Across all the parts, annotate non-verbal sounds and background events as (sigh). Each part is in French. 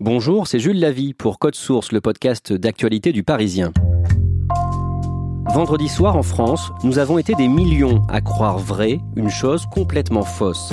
Bonjour, c'est Jules Lavie pour Code Source, le podcast d'actualité du Parisien. Vendredi soir en France, nous avons été des millions à croire vrai une chose complètement fausse.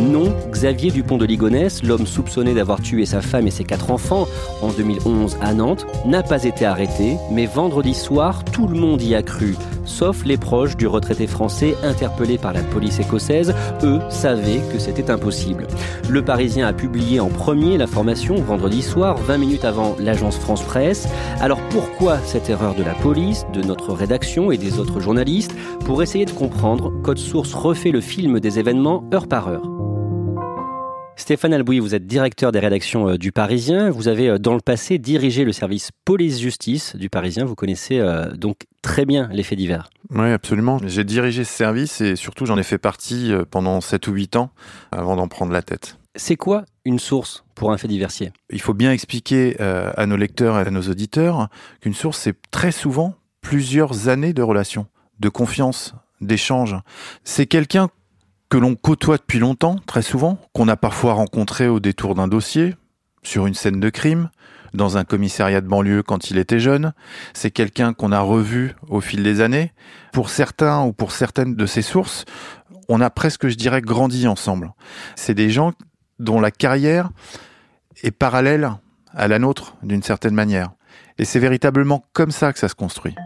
Non, Xavier Dupont de Ligonnès, l'homme soupçonné d'avoir tué sa femme et ses quatre enfants en 2011 à Nantes, n'a pas été arrêté, mais vendredi soir, tout le monde y a cru, sauf les proches du retraité français interpellé par la police écossaise. Eux savaient que c'était impossible. Le Parisien a publié en premier l'information vendredi soir, 20 minutes avant l'agence France Presse. Alors pourquoi cette erreur de la police, de notre rédaction et des autres journalistes Pour essayer de comprendre, Code Source refait le film des événements heure par heure? Stéphane Albouy, vous êtes directeur des rédactions euh, du Parisien. Vous avez euh, dans le passé dirigé le service police-justice du Parisien. Vous connaissez euh, donc très bien les faits divers. Oui, absolument. J'ai dirigé ce service et surtout j'en ai fait partie pendant 7 ou 8 ans avant d'en prendre la tête. C'est quoi une source pour un fait diversier? Il faut bien expliquer à nos lecteurs et à nos auditeurs qu'une source, c'est très souvent plusieurs années de relation, de confiance, d'échange. C'est quelqu'un que l'on côtoie depuis longtemps, très souvent, qu'on a parfois rencontré au détour d'un dossier, sur une scène de crime, dans un commissariat de banlieue quand il était jeune. C'est quelqu'un qu'on a revu au fil des années. Pour certains ou pour certaines de ces sources, on a presque, je dirais, grandi ensemble. C'est des gens dont la carrière est parallèle à la nôtre d'une certaine manière. Et c'est véritablement comme ça que ça se construit.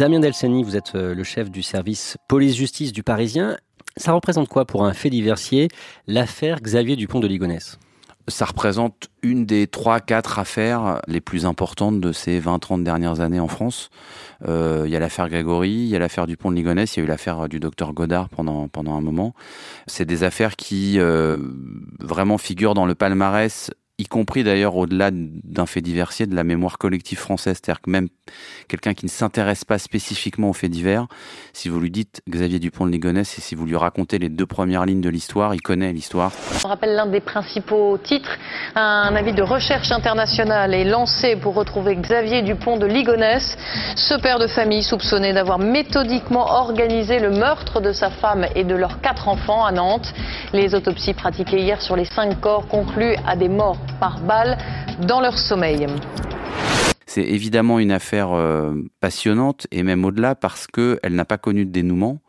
Damien Delceni, vous êtes euh, le chef du service police-justice du Parisien. Ça représente quoi pour un fait diversier, l'affaire Xavier Dupont de Ligonnès? Ça représente une des trois, quatre affaires les plus importantes de ces 20-30 dernières années en France. Euh, il y a l'affaire Grégory, il y a l'affaire Dupont de Ligonnès, il y a eu l'affaire du docteur Godard pendant, pendant un moment. C'est des affaires qui euh, vraiment figurent dans le palmarès y compris d'ailleurs au-delà d'un fait diversier de la mémoire collective française. C'est-à-dire que même quelqu'un qui ne s'intéresse pas spécifiquement aux faits divers, si vous lui dites Xavier Dupont de Ligonnès et si vous lui racontez les deux premières lignes de l'histoire, il connaît l'histoire. On rappelle l'un des principaux titres. Un avis de recherche internationale est lancé pour retrouver Xavier Dupont de Ligonnès, ce père de famille soupçonné d'avoir méthodiquement organisé le meurtre de sa femme et de leurs quatre enfants à Nantes. Les autopsies pratiquées hier sur les cinq corps concluent à des morts par balle dans leur sommeil. C'est évidemment une affaire euh, passionnante et même au-delà parce qu'elle n'a pas connu de dénouement.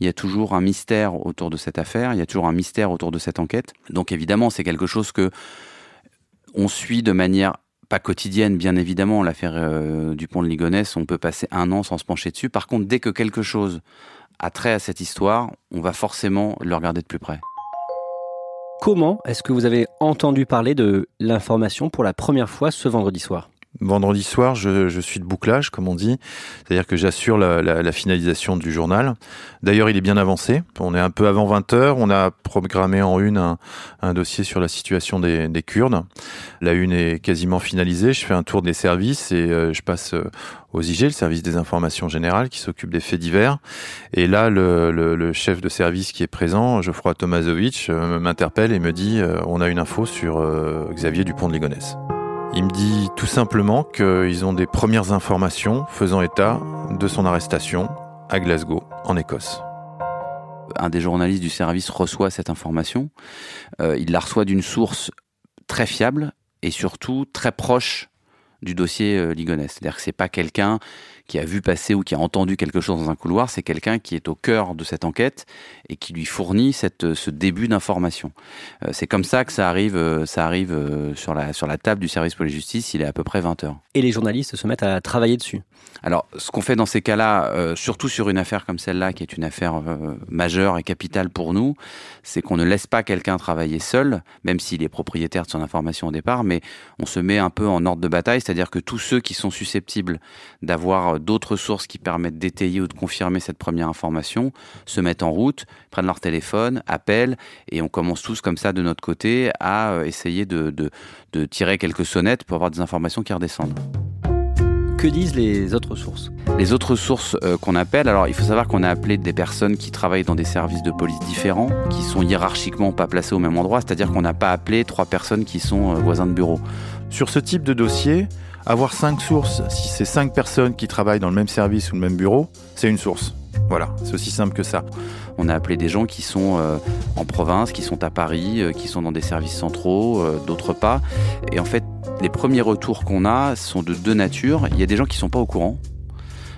Il y a toujours un mystère autour de cette affaire, il y a toujours un mystère autour de cette enquête. Donc évidemment, c'est quelque chose que on suit de manière pas quotidienne, bien évidemment. L'affaire euh, du pont de Ligonnès, on peut passer un an sans se pencher dessus. Par contre, dès que quelque chose a trait à cette histoire, on va forcément le regarder de plus près. Comment est-ce que vous avez entendu parler de l'information pour la première fois ce vendredi soir? Vendredi soir, je, suis de bouclage, comme on dit, c'est-à-dire que j'assure la, finalisation du journal. D'ailleurs, il est bien avancé. On est un peu avant 20 heures. On a programmé en une un, dossier sur la situation des, Kurdes. La une est quasiment finalisée. Je fais un tour des services et euh, je passe euh, aux IG, le service des informations générales, qui s'occupe des faits divers. Et là, le, chef de service qui est présent, Geoffroy Tomazovic, euh, m'interpelle et me dit on a une info sur Xavier Dupont de Ligonnès. Il me dit tout simplement qu'ils ont des premières informations faisant état de son arrestation à Glasgow, en Écosse. Un des journalistes du service reçoit cette information. Euh, il la reçoit d'une source très fiable et surtout très proche du dossier euh, Ligonès. C'est-à-dire que c'est pas quelqu'un qui a vu passer ou qui a entendu quelque chose dans un couloir, c'est quelqu'un qui est au cœur de cette enquête et qui lui fournit cette, ce début d'information. Euh, c'est comme ça que ça arrive, euh, ça arrive euh, sur la, sur la table du service pour la justice, il est à peu près 20 heures. Et les journalistes se mettent à travailler dessus alors, ce qu'on fait dans ces cas-là, euh, surtout sur une affaire comme celle-là, qui est une affaire euh, majeure et capitale pour nous, c'est qu'on ne laisse pas quelqu'un travailler seul, même s'il est propriétaire de son information au départ, mais on se met un peu en ordre de bataille, c'est-à-dire que tous ceux qui sont susceptibles d'avoir d'autres sources qui permettent d'étayer ou de confirmer cette première information se mettent en route, prennent leur téléphone, appellent, et on commence tous comme ça de notre côté à euh, essayer de, de, de tirer quelques sonnettes pour avoir des informations qui redescendent. Que disent les autres sources? Les autres sources euh, qu'on appelle, alors il faut savoir qu'on a appelé des personnes qui travaillent dans des services de police différents, qui sont hiérarchiquement pas placées au même endroit, c'est-à-dire qu'on n'a pas appelé trois personnes qui sont euh, voisins de bureau. Sur ce type de dossier, avoir cinq sources, si c'est cinq personnes qui travaillent dans le même service ou le même bureau, c'est une source. Voilà, c'est aussi simple que ça. On a appelé des gens qui sont euh, en province, qui sont à Paris, euh, qui sont dans des services centraux, euh, d'autres pas. Et en fait, les premiers retours qu'on a sont de deux natures. Il y a des gens qui sont pas au courant,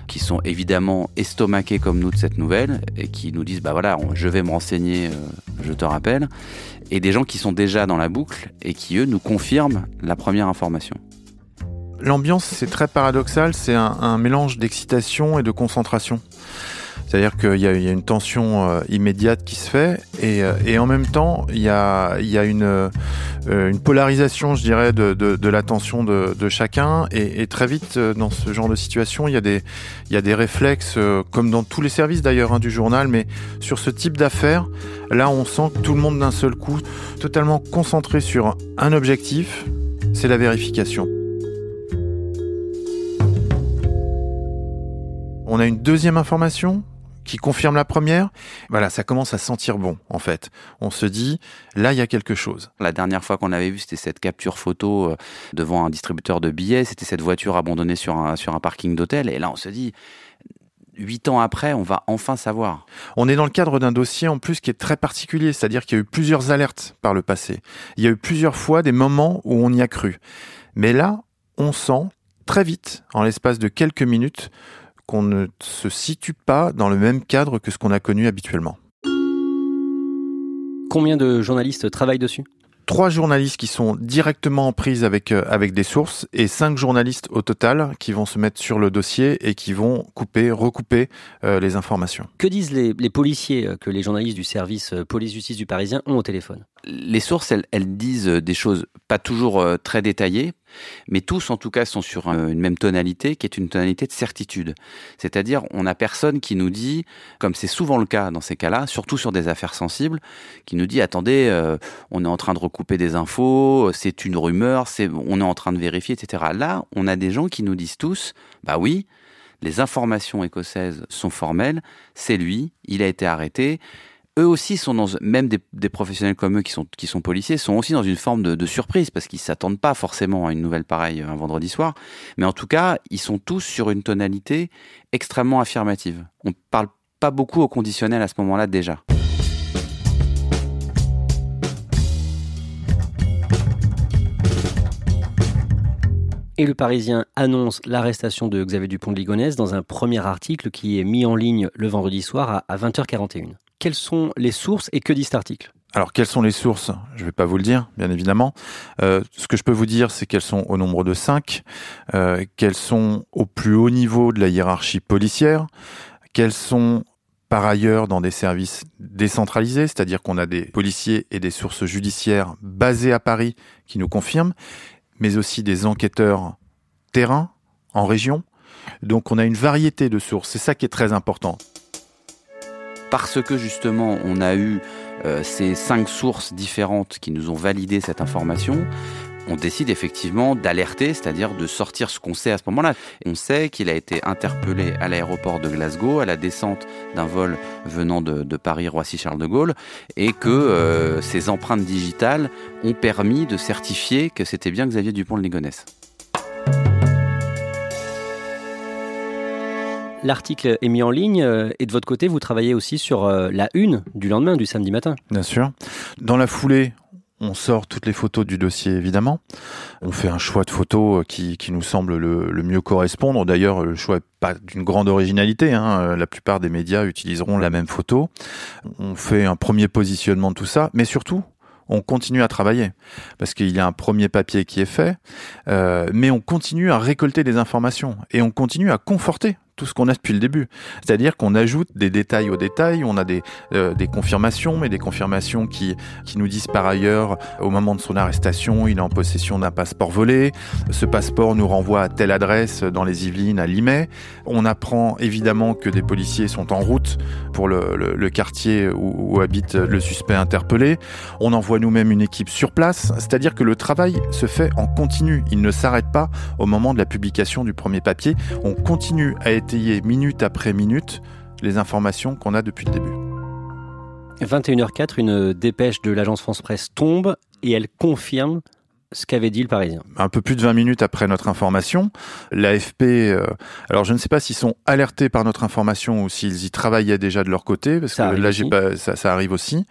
qui sont évidemment estomaqués comme nous de cette nouvelle et qui nous disent bah voilà, je vais me renseigner, je te rappelle. Et des gens qui sont déjà dans la boucle et qui eux nous confirment la première information. L'ambiance, c'est très paradoxal, c'est un, mélange d'excitation et de concentration. C'est-à-dire qu'il y, a- une tension euh, immédiate qui se fait et, euh, et en même temps, il y a, euh, une polarisation, je dirais, de, de, de l'attention de, chacun et, très vite, dans ce genre de situation, il y a des, réflexes, comme dans tous les services d'ailleurs hein, du journal, mais sur ce type d'affaires, là, on sent que tout le monde d'un seul coup, totalement concentré sur un objectif, c'est la vérification. On a une deuxième information qui confirme la première. Voilà, ça commence à sentir bon, en fait. On se dit, là, il y a quelque chose. La dernière fois qu'on avait vu, c'était cette capture photo euh, devant un distributeur de billets. C'était cette voiture abandonnée sur un, sur un parking d'hôtel. Et là, on se dit, huit ans après, on va enfin savoir. On est dans le cadre d'un dossier en plus qui est très particulier, c'est-à-dire qu'il y a eu plusieurs alertes par le passé. Il y a eu plusieurs fois des moments où on y a cru. Mais là, on sent très vite, en l'espace de quelques minutes, qu'on ne se situe pas dans le même cadre que ce qu'on a connu habituellement. Combien de journalistes travaillent dessus? Trois journalistes qui sont directement en prise avec, euh, avec des sources et cinq journalistes au total qui vont se mettre sur le dossier et qui vont couper, recouper euh, les informations. Que disent les, les policiers euh, que les journalistes du service police-justice du Parisien ont au téléphone? Les sources, elles, disent des choses pas toujours euh, très détaillées, mais tous en tout cas sont sur euh, une même tonalité qui est une tonalité de certitude. C'est-à-dire, on n'a personne qui nous dit, comme c'est souvent le cas dans ces cas-là, surtout sur des affaires sensibles, qui nous dit attendez, euh, on est en train de recouper des infos, c'est une rumeur, on est en train de vérifier, etc. Là, on a des gens qui nous disent tous, bah oui, les informations écossaises sont formelles, c'est lui, il a été arrêté. Eux aussi sont dans, même des, professionnels comme eux qui sont, policiers, sont aussi dans une forme de, surprise parce qu'ils s'attendent pas forcément à une nouvelle pareille un vendredi soir. Mais en tout cas, ils sont tous sur une tonalité extrêmement affirmative. On parle pas beaucoup au conditionnel à ce moment-là déjà. Et le Parisien annonce l'arrestation de Xavier Dupont de Ligonnès dans un premier article qui est mis en ligne le vendredi soir à 20h41. Quelles sont les sources et que dit cet article? Alors, quelles sont les sources? Je ne vais pas vous le dire, bien évidemment. Euh, ce que je peux vous dire, c'est qu'elles sont au nombre de cinq, euh, qu'elles sont au plus haut niveau de la hiérarchie policière, qu'elles sont par ailleurs dans des services décentralisés, c'est-à-dire qu'on a des policiers et des sources judiciaires basées à Paris qui nous confirment, mais aussi des enquêteurs terrain en région. Donc on a une variété de sources, c'est ça qui est très important. Parce que justement, on a eu euh, ces cinq sources différentes qui nous ont validé cette information, on décide effectivement d'alerter, c'est-à-dire de sortir ce qu'on sait à ce moment-là. On sait qu'il a été interpellé à l'aéroport de Glasgow à la descente d'un vol venant de, Paris-Roissy-Charles de Gaulle et que euh, ces empreintes digitales ont permis de certifier que c'était bien Xavier Dupont de. L'article est mis en ligne euh, et de votre côté, vous travaillez aussi sur euh, la une du lendemain, du samedi matin. Bien sûr. Dans la foulée, on sort toutes les photos du dossier évidemment. On fait un choix de photos qui, qui nous semble le, mieux correspondre. D'ailleurs, le choix n'est pas d'une grande originalité. Hein. La plupart des médias utiliseront la même photo. On fait un premier positionnement de tout ça, mais surtout, on continue à travailler parce qu'il y a un premier papier qui est fait, euh, mais on continue à récolter des informations et on continue à conforter tout ce qu'on a depuis le début. C'est-à-dire qu'on ajoute des détails aux détails, on a des, euh, des confirmations, mais des confirmations qui, qui nous disent par ailleurs, au moment de son arrestation, il est en possession d'un passeport volé. Ce passeport nous renvoie à telle adresse dans les Yvelines, à Limay. On apprend évidemment que des policiers sont en route pour le, le, quartier où, où, habite le suspect interpellé. On envoie nous-mêmes une équipe sur place. C'est-à-dire que le travail se fait en continu. Il ne s'arrête pas au moment de la publication du premier papier. On continue à être minute après minute les informations qu'on a depuis le début. 21h04, une dépêche de l'agence France Presse tombe et elle confirme ce qu'avait dit le Parisien. Un peu plus de 20 minutes après notre information, l'AFP, euh, alors je ne sais pas s'ils sont alertés par notre information ou s'ils y travaillaient déjà de leur côté, parce ça que là, j'ai pas, ça, ça, arrive aussi.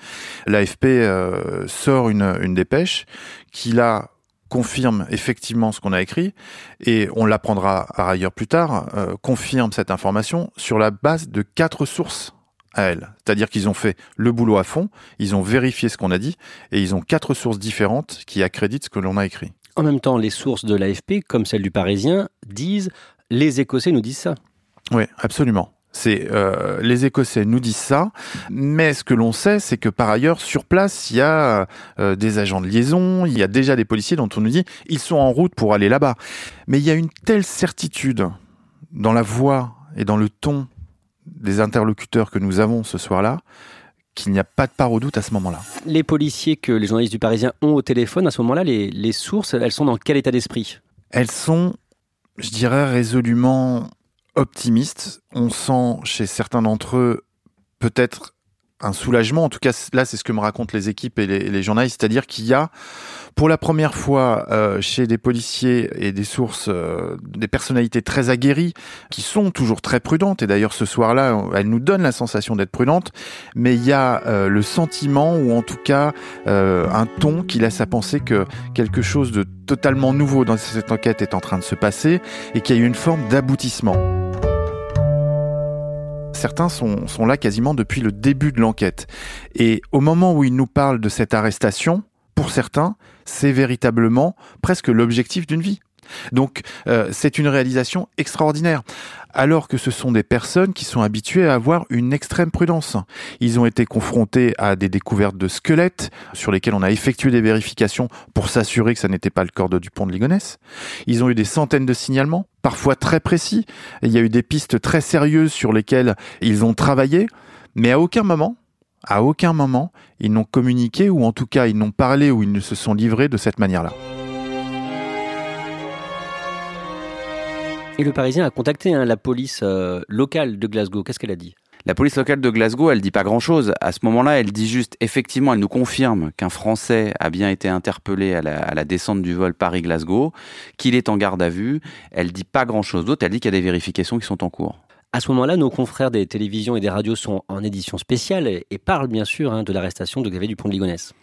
L'AFP euh, sort une, une dépêche qui là confirme effectivement ce qu'on a écrit et on l'apprendra par ailleurs plus tard, euh, confirme cette information sur la base de quatre sources à elle. C'est-à-dire qu'ils ont fait le boulot à fond, ils ont vérifié ce qu'on a dit et ils ont quatre sources différentes qui accréditent ce que l'on a écrit. En même temps, les sources de l'AFP, comme celles du Parisien, disent les Écossais nous disent ça. Oui, absolument. C'est euh, les Écossais nous disent ça, mais ce que l'on sait, c'est que par ailleurs sur place, il y a euh, des agents de liaison, il y a déjà des policiers dont on nous dit ils sont en route pour aller là-bas. Mais il y a une telle certitude dans la voix et dans le ton des interlocuteurs que nous avons ce soir-là qu'il n'y a pas de part au doute à ce moment-là. Les policiers que les journalistes du Parisien ont au téléphone, à ce moment-là, les, les sources, elles sont dans quel état d'esprit? Elles sont, je dirais, résolument optimistes. On sent chez certains d'entre eux peut-être un soulagement. En tout cas, là, c'est ce que me racontent les équipes et les, journalistes, c'est-à-dire qu'il y a, pour la première fois, euh, chez des policiers et des sources, euh, des personnalités très aguerries, qui sont toujours très prudentes. Et d'ailleurs, ce soir-là, elles nous donnent la sensation d'être prudentes. Mais il y a euh, le sentiment, ou en tout cas un ton, qui laisse à penser que quelque chose de totalement nouveau dans cette enquête est en train de se passer et qu'il y a eu une forme d'aboutissement. Certains sont, là quasiment depuis le début de l'enquête. Et au moment où ils nous parlent de cette arrestation, pour certains, c'est véritablement presque l'objectif d'une vie. Donc euh, c'est une réalisation extraordinaire alors que ce sont des personnes qui sont habituées à avoir une extrême prudence. Ils ont été confrontés à des découvertes de squelettes sur lesquels on a effectué des vérifications pour s'assurer que ça n'était pas le corps de Dupont de Ligonnès. Ils ont eu des centaines de signalements, parfois très précis. il y a eu des pistes très sérieuses sur lesquelles ils ont travaillé, mais à aucun moment, à aucun moment, ils n'ont communiqué ou en tout cas ils n'ont parlé ou ils ne se sont livrés de cette manière-là. Et le Parisien a contacté hein, la police euh, locale de Glasgow. Qu'est-ce qu'elle a dit? La police locale de Glasgow, elle dit pas grand-chose. À ce moment-là, elle dit juste, effectivement, elle nous confirme qu'un Français a bien été interpellé à la, à la descente du vol Paris-Glasgow, qu'il est en garde à vue. Elle dit pas grand-chose d'autre. Elle dit qu'il y a des vérifications qui sont en cours. À ce moment-là, nos confrères des télévisions et des radios sont en édition spéciale et, parlent bien sûr hein, de l'arrestation de Xavier Dupont de Ligonnès.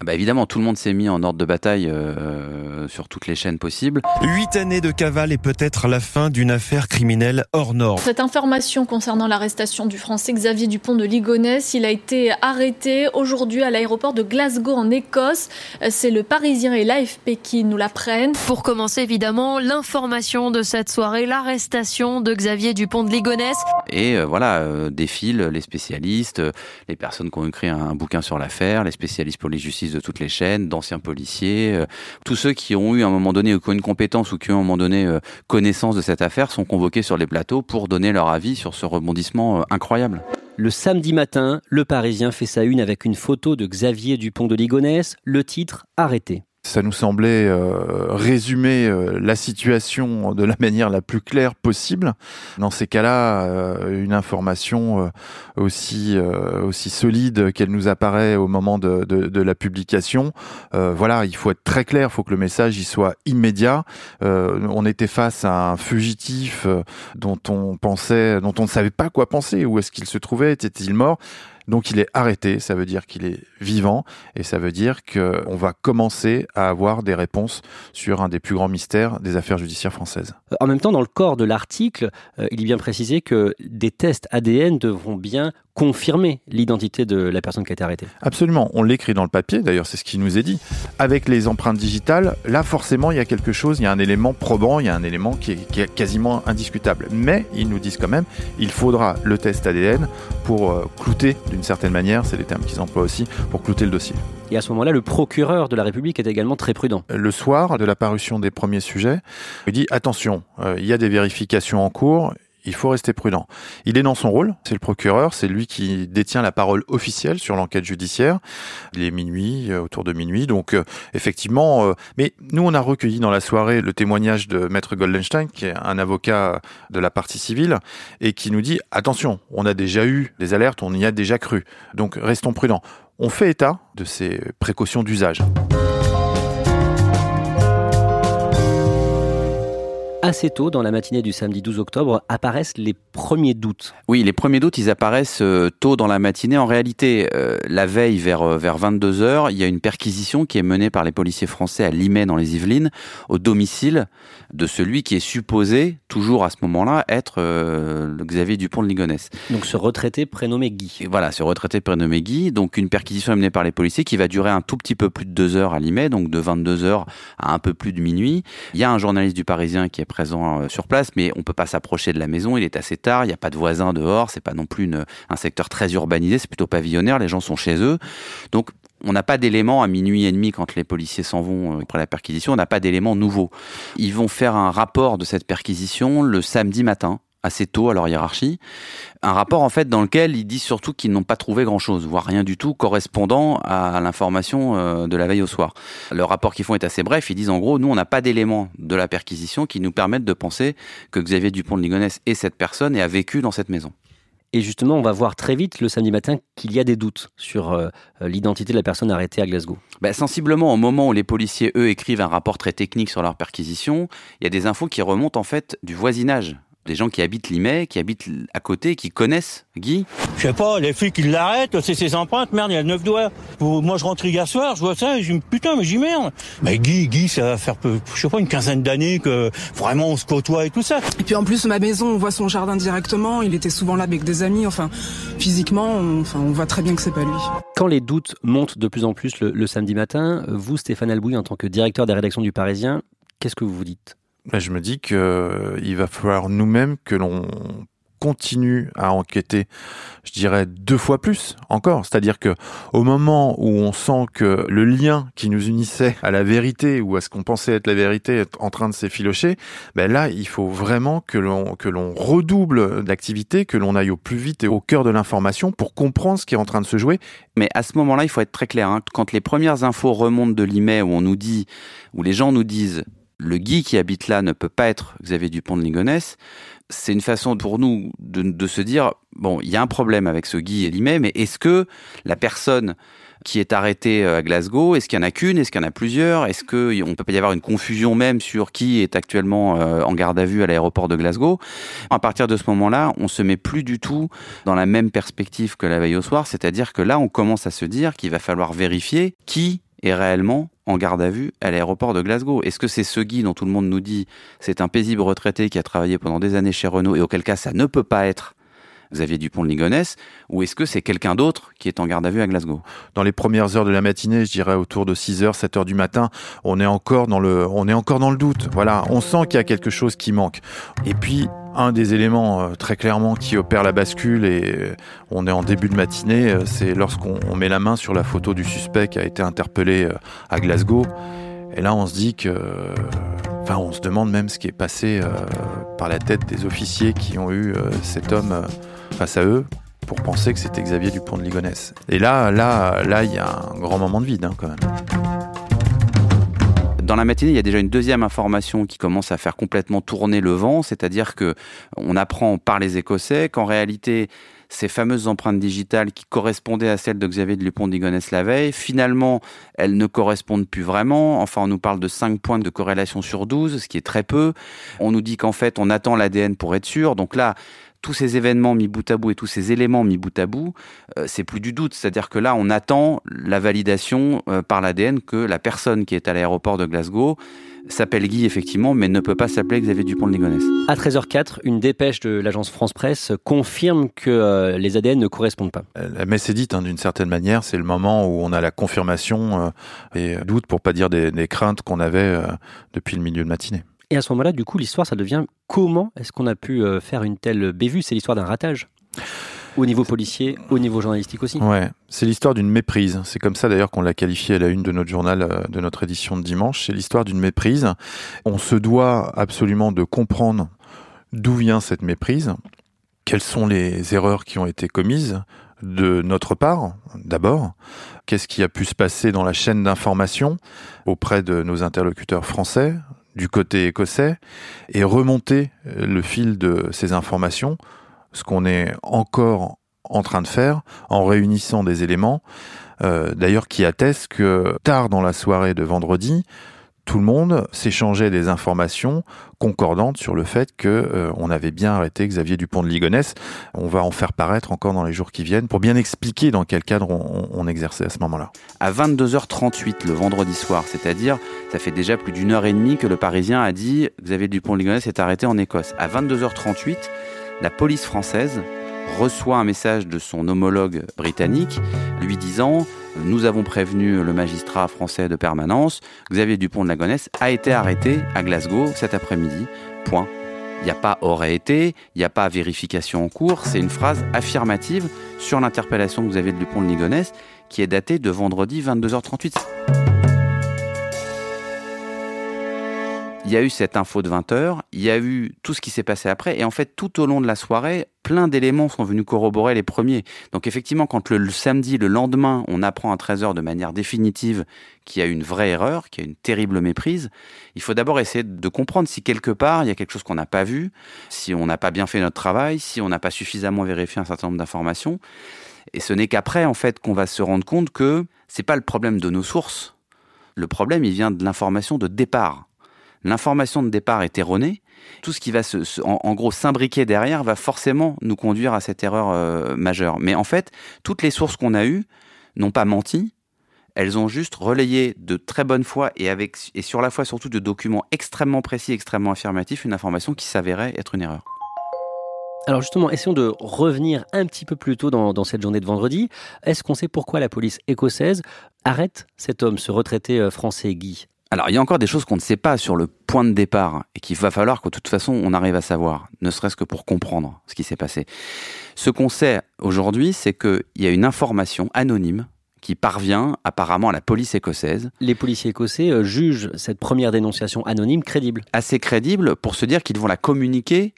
Ah bah évidemment, tout le monde s'est mis en ordre de bataille euh, sur toutes les chaînes possibles. Huit années de cavale et peut-être la fin d'une affaire criminelle hors norme. Cette information concernant l'arrestation du Français Xavier Dupont de Ligonnès, il a été arrêté aujourd'hui à l'aéroport de Glasgow en Écosse. C'est le Parisien et l'AFP qui nous l'apprennent. Pour commencer, évidemment, l'information de cette soirée, l'arrestation de Xavier Dupont de Ligonnès. Et euh, voilà, euh, défilent les spécialistes, les personnes qui ont écrit un bouquin sur l'affaire, les spécialistes pour les de toutes les chaînes, d'anciens policiers, euh, tous ceux qui ont eu à un moment donné, une compétence ou qui ont à un moment donné euh, connaissance de cette affaire sont convoqués sur les plateaux pour donner leur avis sur ce rebondissement euh, incroyable. Le samedi matin, le Parisien fait sa une avec une photo de Xavier Dupont de Ligonnès, le titre Arrêté. Ça nous semblait euh, résumer euh, la situation de la manière la plus claire possible. Dans ces cas-là, euh, une information aussi aussi solide qu'elle nous apparaît au moment de, de, de la publication, voilà, il faut être très clair, il faut que le message y soit immédiat. on était face à un fugitif dont on pensait, dont on ne savait pas quoi penser. Où est-ce qu'il se trouvait Était-il mort? Donc il est arrêté, ça veut dire qu'il est vivant et ça veut dire qu'on va commencer à avoir des réponses sur un des plus grands mystères des affaires judiciaires françaises. En même temps, dans le corps de l'article, euh, il est bien précisé que des tests ADN devront bien confirmer l'identité de la personne qui a été arrêtée. Absolument, on l'écrit dans le papier, d'ailleurs c'est ce qui nous est dit. Avec les empreintes digitales, là forcément il y a quelque chose, il y a un élément probant, il y a un élément qui est, qui est quasiment indiscutable. Mais ils nous disent quand même, il faudra le test ADN pour euh, clouter d'une certaine manière, c'est les termes qu'ils emploient aussi, pour clouter le dossier. Et à ce moment-là, le procureur de la République est également très prudent. Le soir de la parution des premiers sujets, il dit attention, euh, il y a des vérifications en cours, il faut rester prudent. Il est dans son rôle, c'est le procureur, c'est lui qui détient la parole officielle sur l'enquête judiciaire. Il est minuit, euh, autour de minuit, donc euh, effectivement, euh, mais nous on a recueilli dans la soirée le témoignage de Maître Goldenstein, qui est un avocat de la partie civile, et qui nous dit, attention, on a déjà eu des alertes, on y a déjà cru, donc restons prudents. On fait état de ces précautions d'usage. Assez tôt, dans la matinée du samedi 12 octobre, apparaissent les premiers doutes. Oui, les premiers doutes, ils apparaissent euh, tôt dans la matinée. En réalité, euh, la veille, vers, euh, vers 22 heures, il y a une perquisition qui est menée par les policiers français à Limay, dans les Yvelines, au domicile de celui qui est supposé, toujours à ce moment-là, être le Xavier Dupont de Ligonnès. Donc ce retraité prénommé Guy. Et voilà, ce retraité prénommé Guy. Donc une perquisition est menée par les policiers qui va durer un tout petit peu plus de deux heures à Limay, donc de 22 heures à un peu plus de minuit. Il y a un journaliste du Parisien qui est présent euh, sur place, mais on peut pas s'approcher de la maison. Il est assez tard, il n'y a pas de voisins dehors, c'est pas non plus un secteur très urbanisé, c'est plutôt pavillonnaire. Les gens sont chez eux, donc on n'a pas d'éléments à minuit et demi quand les policiers s'en vont après la perquisition, on n'a pas d'éléments nouveaux. Ils vont faire un rapport de cette perquisition le samedi matin assez tôt à leur hiérarchie. Un rapport en fait dans lequel ils disent surtout qu'ils n'ont pas trouvé grand-chose, voire rien du tout correspondant à l'information euh, de la veille au soir. Le rapport qu'ils font est assez bref, ils disent en gros, nous on n'a pas d'éléments de la perquisition qui nous permettent de penser que Xavier Dupont de Ligonnès est cette personne et a vécu dans cette maison. Et justement, on va voir très vite le samedi matin qu'il y a des doutes sur euh, l'identité de la personne arrêtée à Glasgow. Ben, sensiblement, au moment où les policiers, eux, écrivent un rapport très technique sur leur perquisition, il y a des infos qui remontent en fait du voisinage des gens qui habitent Limay, qui habitent à côté, qui connaissent Guy Je sais pas, les filles qui l'arrêtent, c'est ses empreintes, merde, il y a neuf doigts. Moi, je rentre hier soir, je vois ça, et je me dis, putain, mais j'y merde. Mais Guy, Guy, ça va faire, je sais pas, une quinzaine d'années que vraiment on se côtoie et tout ça. Et puis en plus, ma maison, on voit son jardin directement, il était souvent là avec des amis, enfin, physiquement, on, enfin, on voit très bien que c'est pas lui. Quand les doutes montent de plus en plus le, le samedi matin, vous, Stéphane Albouy, en tant que directeur des rédactions du Parisien, qu'est-ce que vous vous dites? Je me dis qu'il euh, va falloir nous-mêmes que l'on continue à enquêter, je dirais deux fois plus encore. C'est-à-dire que au moment où on sent que le lien qui nous unissait à la vérité ou à ce qu'on pensait être la vérité est en train de s'effilocher, ben là, il faut vraiment que l'on que l'on redouble d'activité, que l'on aille au plus vite et au cœur de l'information pour comprendre ce qui est en train de se jouer. Mais à ce moment-là, il faut être très clair. Hein. Quand les premières infos remontent de l'IME où on nous dit, où les gens nous disent le Guy qui habite là ne peut pas être Xavier Dupont de Ligonnès, c'est une façon pour nous de, se dire, bon, il y a un problème avec ce Guy et Limay, mais est-ce que la personne qui est arrêtée euh, à Glasgow, est-ce qu'il y en a qu'une, est-ce qu'il y en a plusieurs, est-ce qu'on ne peut pas y avoir une confusion même sur qui est actuellement euh, en garde à vue à l'aéroport de Glasgow? À partir de ce moment-là, on se met plus du tout dans la même perspective que la veille au soir, c'est-à-dire que là, on commence à se dire qu'il va falloir vérifier qui est réellement en garde à vue à l'aéroport de Glasgow. Est-ce que c'est ce Guy dont tout le monde nous dit c'est un paisible retraité qui a travaillé pendant des années chez Renault et auquel cas ça ne peut pas être Xavier Dupont de Ligonnès, ou est-ce que c'est quelqu'un d'autre qui est en garde à vue à Glasgow? Dans les premières heures de la matinée, je dirais autour de 6h, 7h du matin, on est encore dans le, on est encore dans le doute. Voilà, on sent qu'il y a quelque chose qui manque. Et puis, un des éléments euh, très clairement qui opère la bascule et euh, on est en début de matinée, euh, c'est lorsqu'on met la main sur la photo du suspect qui a été interpellé à Glasgow. Et là, on se dit que, enfin, on se demande même ce qui est passé par la tête des officiers qui ont eu cet homme face à eux pour penser que c'était Xavier Dupont de Ligonnès. Et là, là, là, il y a un grand moment de vide hein, quand même. Dans la matinée, il y a déjà une deuxième information qui commence à faire complètement tourner le vent, c'est-à-dire que on apprend par les Écossais qu'en réalité, ces fameuses empreintes digitales qui correspondaient à celles de Xavier de d'Igonès la veille, finalement, elles ne correspondent plus vraiment. Enfin, on nous parle de 5 points de corrélation sur 12, ce qui est très peu. On nous dit qu'en fait, on attend l'ADN pour être sûr. Donc là, tous ces événements mis bout à bout et tous ces éléments mis bout à bout, euh, c'est plus du doute. C'est-à-dire que là, on attend la validation euh, par l'ADN que la personne qui est à l'aéroport de Glasgow s'appelle Guy effectivement, mais ne peut pas s'appeler Xavier Dupont de Ligonnès. À 13h04, une dépêche de l'agence France Presse confirme que euh, les ADN ne correspondent pas. La messe est dite hein, d'une certaine manière, c'est le moment où on a la confirmation et doute, pour pas dire des, des craintes qu'on avait depuis le milieu de matinée. Et à ce moment-là, du coup, l'histoire, ça devient comment est-ce qu'on a pu euh, faire une telle bévue? C'est l'histoire d'un ratage au niveau policier, au niveau journalistique aussi. Ouais, c'est l'histoire d'une méprise. C'est comme ça d'ailleurs qu'on l'a qualifié à la une de notre journal, euh, de notre édition de dimanche. C'est l'histoire d'une méprise. On se doit absolument de comprendre d'où vient cette méprise, quelles sont les erreurs qui ont été commises de notre part, d'abord? Qu'est-ce qui a pu se passer dans la chaîne d'information auprès de nos interlocuteurs français, du côté écossais et remonter euh, le fil de ces informations, ce qu'on est encore en train de faire en réunissant des éléments, euh, d'ailleurs qui attestent que tard dans la soirée de vendredi, tout le monde s'échangeait des informations concordantes sur le fait que euh, on avait bien arrêté Xavier Dupont de Ligonnès. On va en faire paraître encore dans les jours qui viennent pour bien expliquer dans quel cadre on, exerçait à ce moment-là. À 22h38 le vendredi soir, c'est-à-dire ça fait déjà plus d'une heure et demie que le Parisien a dit Xavier Dupont de Ligonnès est arrêté en Écosse. À 22h38, la police française reçoit un message de son homologue britannique lui disant nous avons prévenu le magistrat français de permanence, Xavier Dupont de la Gonesse a été arrêté à Glasgow cet après-midi. Point. Il n'y a pas aurait été, il n'y a pas vérification en cours, c'est une phrase affirmative sur l'interpellation de Xavier Dupont de Ligonnès qui est datée de vendredi 22h38. Il y a eu cette info de 20h, il y a eu tout ce qui s'est passé après, et en fait, tout au long de la soirée, plein d'éléments sont venus corroborer les premiers. Donc effectivement, quand le, samedi, le lendemain, on apprend à 13h de manière définitive qu'il y a une vraie erreur, qu'il y a une terrible méprise, il faut d'abord essayer de comprendre si quelque part, il y a quelque chose qu'on n'a pas vu, si on n'a pas bien fait notre travail, si on n'a pas suffisamment vérifié un certain nombre d'informations. Et ce n'est qu'après, en fait, qu'on va se rendre compte que c'est pas le problème de nos sources. Le problème, il vient de l'information de départ l'information de départ est erronée, tout ce qui va en, gros s'imbriquer derrière va forcément nous conduire à cette erreur euh, majeure. Mais en fait, toutes les sources qu'on a eues n'ont pas menti, elles ont juste relayé de très bonne foi et, sur la foi surtout de documents extrêmement précis, extrêmement affirmatifs, une information qui s'avérait être une erreur. Alors justement, essayons de revenir un petit peu plus tôt dans, dans cette journée de vendredi. Est-ce qu'on sait pourquoi la police écossaise arrête cet homme, ce retraité euh, français Guy? Alors, il y a encore des choses qu'on ne sait pas sur le point de départ et qu'il va falloir que de toute façon on arrive à savoir, ne serait-ce que pour comprendre ce qui s'est passé. Ce qu'on sait aujourd'hui, c'est qu'il y a une information anonyme qui parvient apparemment à la police écossaise. Les policiers écossais euh, jugent cette première dénonciation anonyme crédible. Assez crédible pour se dire qu'ils vont la communiquer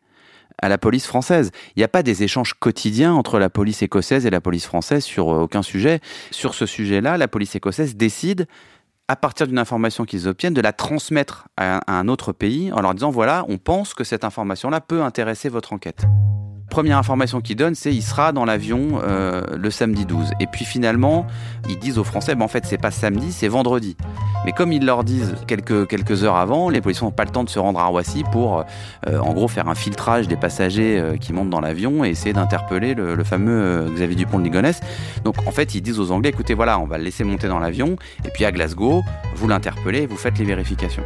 à la police française. Il n'y a pas des échanges quotidiens entre la police écossaise et la police française sur euh, aucun sujet. Sur ce sujet-là, la police écossaise décide à partir d'une information qu'ils obtiennent, de la transmettre à un autre pays en leur disant voilà, on pense que cette information-là peut intéresser votre enquête première information qu'ils donnent, c'est il sera dans l'avion euh, le samedi 12. Et puis finalement, ils disent aux Français, ben en fait, c'est pas samedi, c'est vendredi. Mais comme ils leur disent quelques, quelques heures avant, les policiers n'ont pas le temps de se rendre à Roissy pour, euh, en gros, faire un filtrage des passagers euh, qui montent dans l'avion et essayer d'interpeller le, fameux Xavier Dupont de Ligonnès. Donc, en fait, ils disent aux Anglais, écoutez, voilà, on va le laisser monter dans l'avion, et puis à Glasgow, vous l'interpellez, vous faites les vérifications.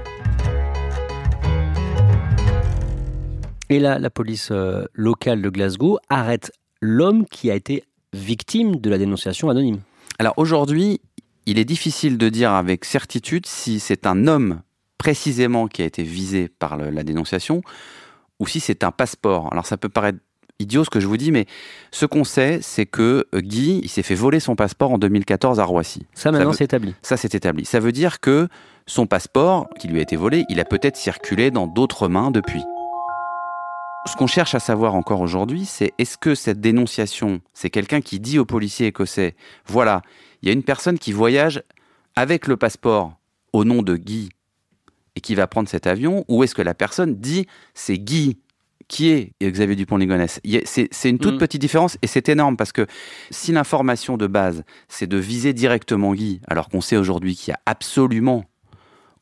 Et là, la police euh, locale de Glasgow arrête l'homme qui a été victime de la dénonciation anonyme. Alors aujourd'hui, il est difficile de dire avec certitude si c'est un homme précisément qui a été visé par la dénonciation ou si c'est un passeport. Alors ça peut paraître idiot ce que je vous dis, mais ce qu'on sait, c'est que euh, Guy, il s'est fait voler son passeport en 2014 à Roissy. Ça maintenant c'est établi. Ça c'est établi. Ça veut dire que son passeport qui lui a été volé, il a peut-être circulé dans d'autres mains depuis. Ce qu'on cherche à savoir encore aujourd'hui, c'est est-ce que cette dénonciation, c'est quelqu'un qui dit aux policiers écossais, voilà, il y a une personne qui voyage avec le passeport au nom de Guy et qui va prendre cet avion, ou est-ce que la personne dit c'est Guy qui est Xavier Dupont-Ligonnès? C'est une toute mm. petite différence et c'est énorme parce que si l'information de base, c'est de viser directement Guy, alors qu'on sait aujourd'hui qu'il y a absolument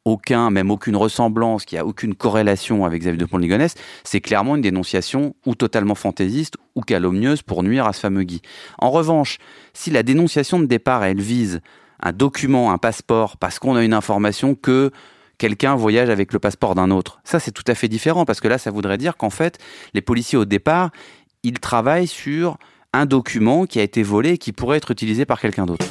aucun, même aucune ressemblance, qui a aucune corrélation avec Xavier de Ligonnès, c'est clairement une dénonciation ou totalement fantaisiste ou calomnieuse pour nuire à ce fameux Guy. En revanche, si la dénonciation de départ, elle vise un document, un passeport, parce qu'on a une information que quelqu'un voyage avec le passeport d'un autre. Ça, c'est tout à fait différent, parce que là, ça voudrait dire qu'en fait, les policiers, au départ, ils travaillent sur un document qui a été volé et qui pourrait être utilisé par quelqu'un d'autre.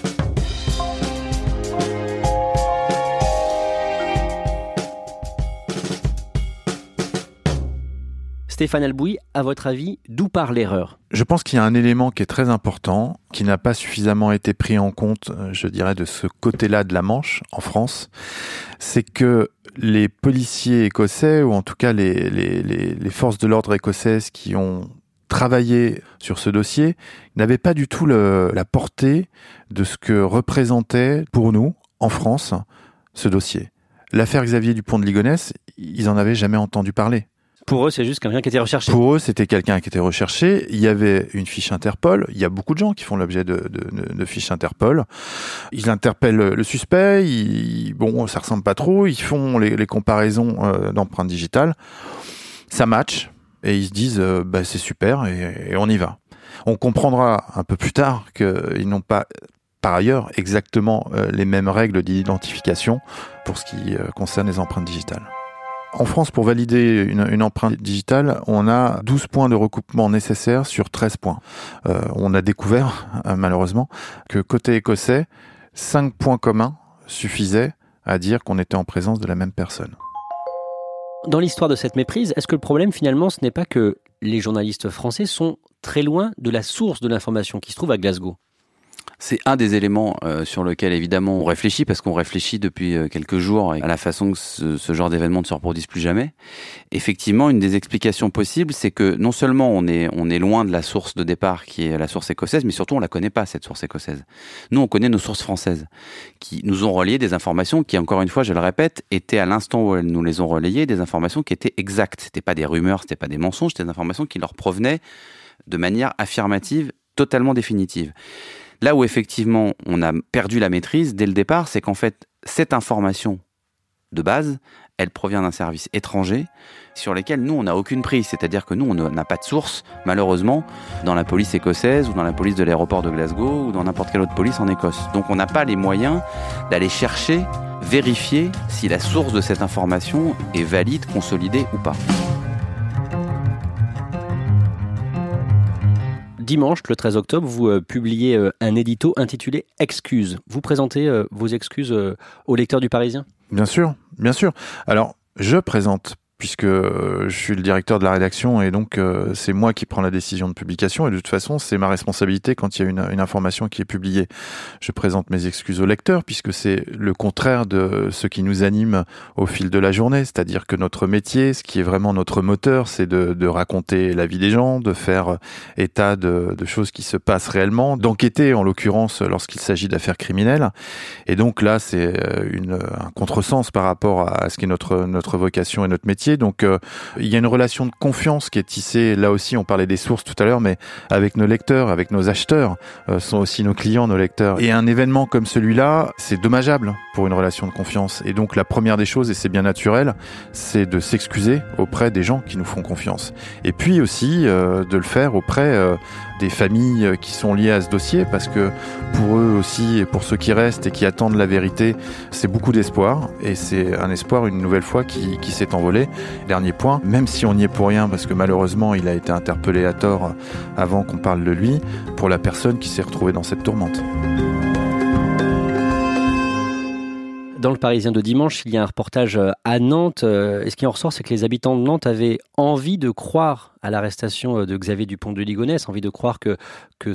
Stéphane Albouy, à votre avis, d'où part l'erreur? Je pense qu'il y a un élément qui est très important, qui n'a pas suffisamment été pris en compte, euh, je dirais, de ce côté-là de la Manche, en France. C'est que les policiers écossais, ou en tout cas les, forces de l'ordre écossaises qui ont travaillé sur ce dossier, n'avaient pas du tout la portée de ce que représentait pour nous, en France, ce dossier. L'affaire Xavier Dupont de Ligonnès, ils en avaient jamais entendu parler. Pour eux, c'est juste quelqu'un qui était recherché. Pour eux, c'était quelqu'un qui était recherché. Il y avait une fiche Interpol. Il y a beaucoup de gens qui font l'objet de, fiches Interpol. Ils interpellent le suspect. Ils, bon, ça ressemble pas trop. Ils font les, comparaisons euh, d'empreintes digitales. Ça match et ils se disent, euh, bah, c'est super et, et on y va. On comprendra un peu plus tard qu'ils n'ont pas par ailleurs exactement euh, les mêmes règles d'identification pour ce qui concerne les empreintes digitales. En France, pour valider une, empreinte digitale, on a 12 points de recoupement nécessaires sur 13 points. Euh, on a découvert, (laughs) euh, malheureusement, que côté écossais, 5 points communs suffisaient à dire qu'on était en présence de la même personne. Dans l'histoire de cette méprise, est-ce que le problème finalement, ce n'est pas que les journalistes français sont très loin de la source de l'information qui se trouve à Glasgow? C'est un des éléments euh, sur lequel évidemment on réfléchit parce qu'on réfléchit depuis euh, quelques jours à la façon que ce, genre d'événement ne se reproduise plus jamais. Effectivement, une des explications possibles, c'est que non seulement on est on est loin de la source de départ qui est la source écossaise, mais surtout on la connaît pas cette source écossaise. Nous, on connaît nos sources françaises qui nous ont relié des informations qui, encore une fois, je le répète, étaient à l'instant où elles nous les ont relayées des informations qui étaient exactes. C'était pas des rumeurs, c'était pas des mensonges, c'était des informations qui leur provenaient de manière affirmative, totalement définitive. Là où effectivement on a perdu la maîtrise dès le départ, c'est qu'en fait cette information de base, elle provient d'un service étranger sur lesquels nous on n'a aucune prise, c'est-à-dire que nous on n'a pas de source malheureusement dans la police écossaise ou dans la police de l'aéroport de Glasgow ou dans n'importe quelle autre police en Écosse. Donc on n'a pas les moyens d'aller chercher, vérifier si la source de cette information est valide, consolidée ou pas. Dimanche, le 13 octobre, vous euh, publiez euh, un édito intitulé Excuses. Vous présentez euh, vos excuses aux lecteurs du Parisien? Bien sûr, bien sûr. Alors, je présente puisque euh, je suis le directeur de la rédaction et donc euh, c'est moi qui prends la décision de publication et de toute façon c'est ma responsabilité quand il y a une, information qui est publiée. Je présente mes excuses au lecteur puisque c'est le contraire de ce qui nous anime au fil de la journée, c'est-à-dire que notre métier, ce qui est vraiment notre moteur, c'est de, raconter la vie des gens, de faire état de, choses qui se passent réellement, d'enquêter en l'occurrence lorsqu'il s'agit d'affaires criminelles. Et donc là c'est euh, un contresens par rapport à ce qui est notre, notre vocation et notre métier donc euh, il y a une relation de confiance qui est tissée. Là aussi, on parlait des sources tout à l'heure, mais avec nos lecteurs, avec nos acheteurs, euh, sont aussi nos clients, nos lecteurs. Et un événement comme celui-là, c'est dommageable pour une relation de confiance. Et donc la première des choses, et c'est bien naturel, c'est de s'excuser auprès des gens qui nous font confiance. Et puis aussi euh, de le faire auprès des familles qui sont liées à ce dossier, parce que pour eux aussi et pour ceux qui restent et qui attendent la vérité, c'est beaucoup d'espoir. Et c'est un espoir, une nouvelle fois, qui, qui s'est envolé. Dernier point, même si on n'y est pour rien, parce que malheureusement il a été interpellé à tort avant qu'on parle de lui, pour la personne qui s'est retrouvée dans cette tourmente. Dans le Parisien de dimanche, il y a un reportage à Nantes. Euh, et ce qui en ressort, c'est que les habitants de Nantes avaient envie de croire à l'arrestation euh, de Xavier Dupont de Ligonnès, envie de croire que,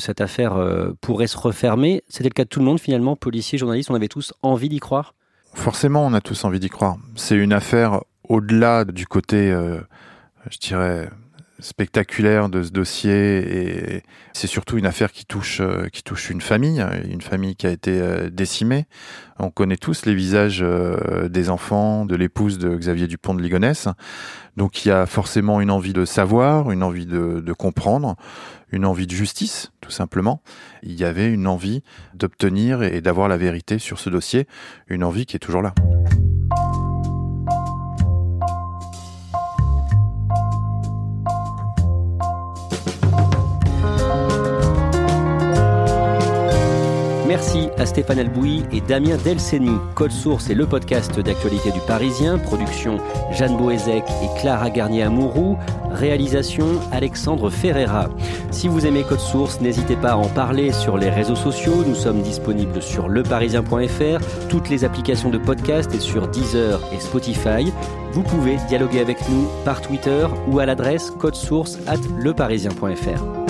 cette affaire euh, pourrait se refermer. C'était le cas de tout le monde finalement, policiers, journalistes, on avait tous envie d'y croire Forcément, on a tous envie d'y croire. C'est une affaire au-delà du côté, euh, je dirais, spectaculaire de ce dossier et c'est surtout une affaire qui touche euh, qui touche une famille une famille qui a été euh, décimée. On connaît tous les visages des enfants de l'épouse de Xavier Dupont de Ligonnès. Donc il y a forcément une envie de savoir une envie de, de comprendre une envie de justice tout simplement. Il y avait une envie d'obtenir et d'avoir la vérité sur ce dossier une envie qui est toujours là Merci à Stéphane Albouy et Damien Delceni. Code Source est le podcast d'actualité du Parisien. Production Jeanne Boézek et Clara Garnier-Amouroux. Réalisation Alexandre Ferreira. Si vous aimez Code Source, n'hésitez pas à en parler sur les réseaux sociaux. Nous sommes disponibles sur leparisien.fr, toutes les applications de podcast et sur Deezer et Spotify. Vous pouvez dialoguer avec nous par Twitter ou à l'adresse codesource at leparisien.fr.